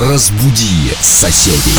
Разбуди соседей.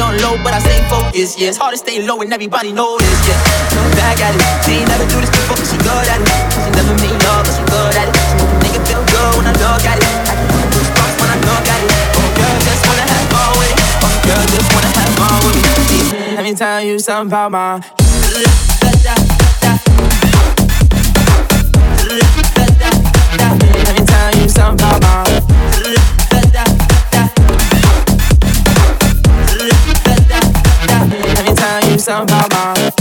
on low, but I stay focused, yeah. It's hard to stay low and everybody this, yeah. No back at it. She ain't never do this before, but she good at it. She never made love, but she good at it. She make a nigga feel good when I look at it. I can get goosebumps when I look at it. Oh, girl, just wanna have fun with it. Oh, girl, just wanna have fun with me. Let me tell you something about my. Let me tell you something about my. About my.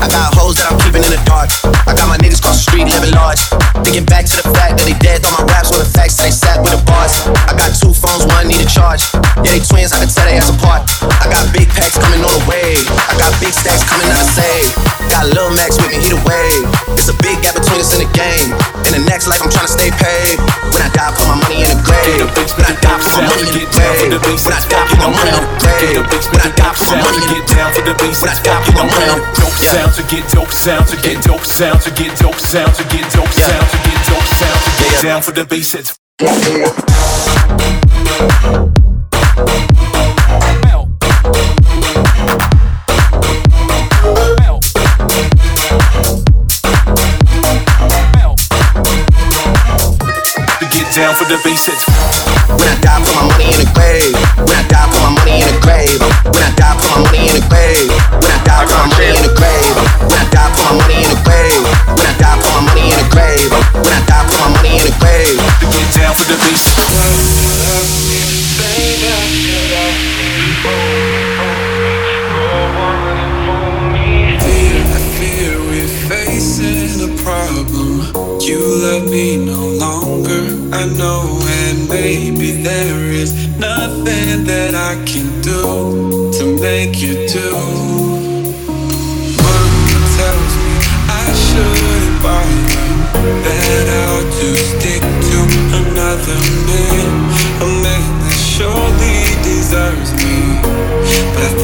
I got hoes that I'm keeping in the dark. I got my niggas cross the street living large. Thinking back to the fact that they dead on my raps with the facts they sat with the bars. I got two phones, one need a charge. Yeah, they twins, I can tell they ass apart. I got big packs coming on the way. I got big stacks coming out of save. Got Lil Max with me, he the wave. It's a big gap between us in the game. In the next life, I'm trying to stay paid. When I die, put my money in the grave. When I die, put my money in the grave. When I die, put my money in the grave. When I die, put my money in the grave. down for the bass. When I die, put my money in the Dope grave. sound to get dope sound to get dope sound to get dope sound to get dope Yeah. sound to get dope sound to get Yeah, yeah. down for the bass. Down for the bass. It's When I die, put my money in the grave. When I die, put my money in the grave. When I die, put my money in the grave. When I die, put my money in the grave. When I die, put my money in the grave. When I die, put my money in the grave. When I die, put my money in the grave. to get down for the bass. I fear we're facing a problem. You love me no know, maybe there is nothing that I can do to make you do. Mama tells me I shouldn't you. That I'll just stick to another man, a man that surely deserves me. But I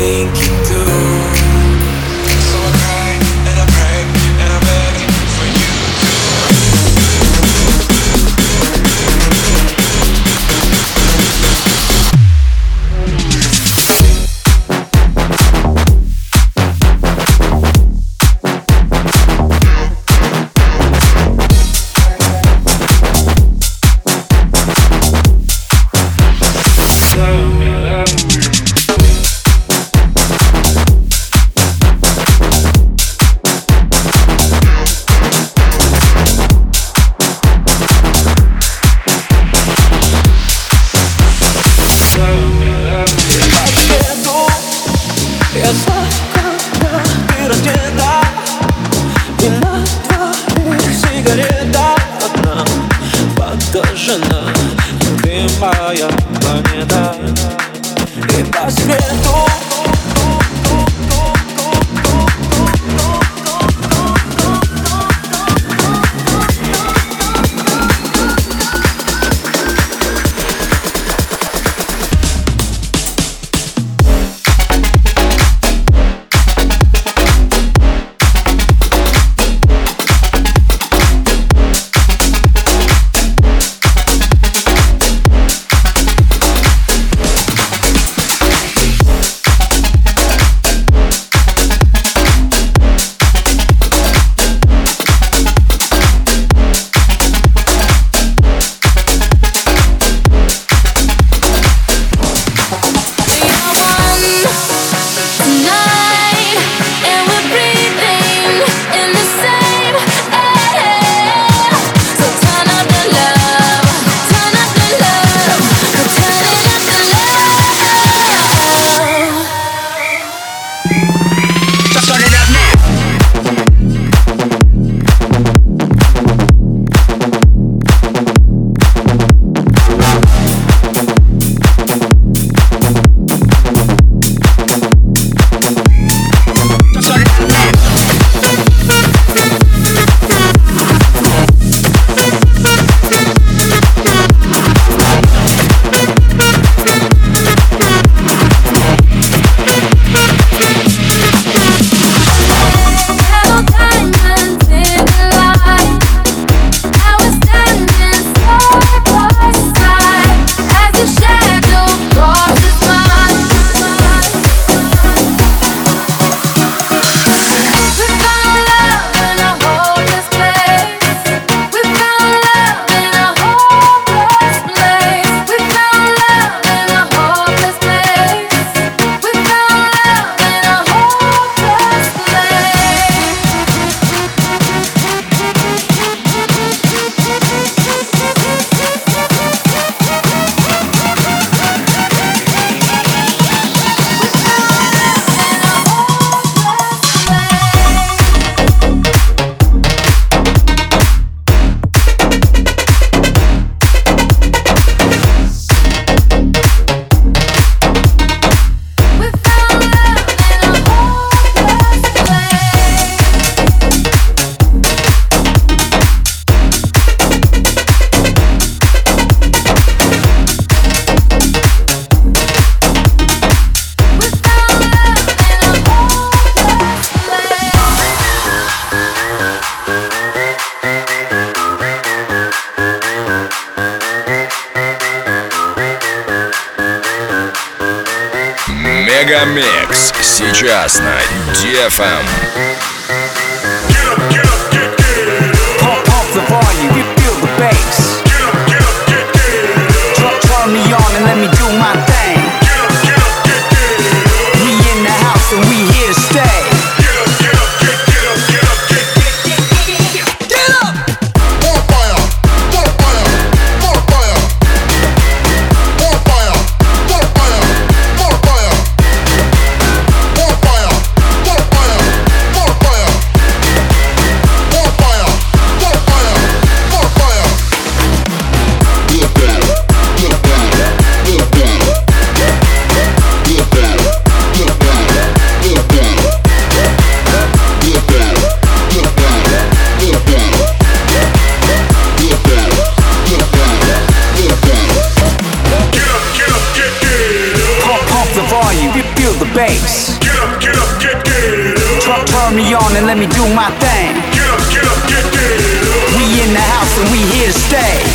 чудеса, когда ты раздета И на твоих сигаретах одна Подожжена, ты планета И по секрету FM. let me do my thing. Get up, get up, get down. We in the house and we here to stay.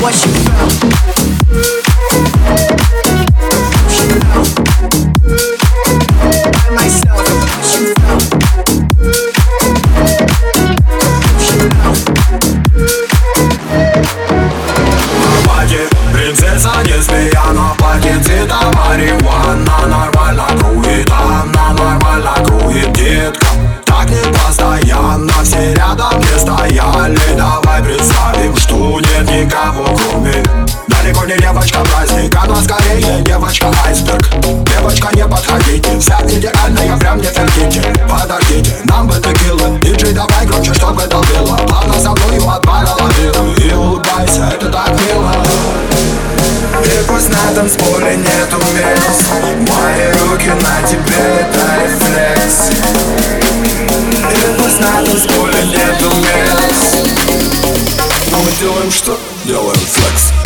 what you felt. чтобы ты килла Диджей давай громче, чтобы это было. Плавно со мною отпарила И улыбайся, это так мило. И пусть на танцполе нету минус Мои руки на тебе это рефлекс. И пусть на танцполе нету минус А мы делаем что? Делаем флекс.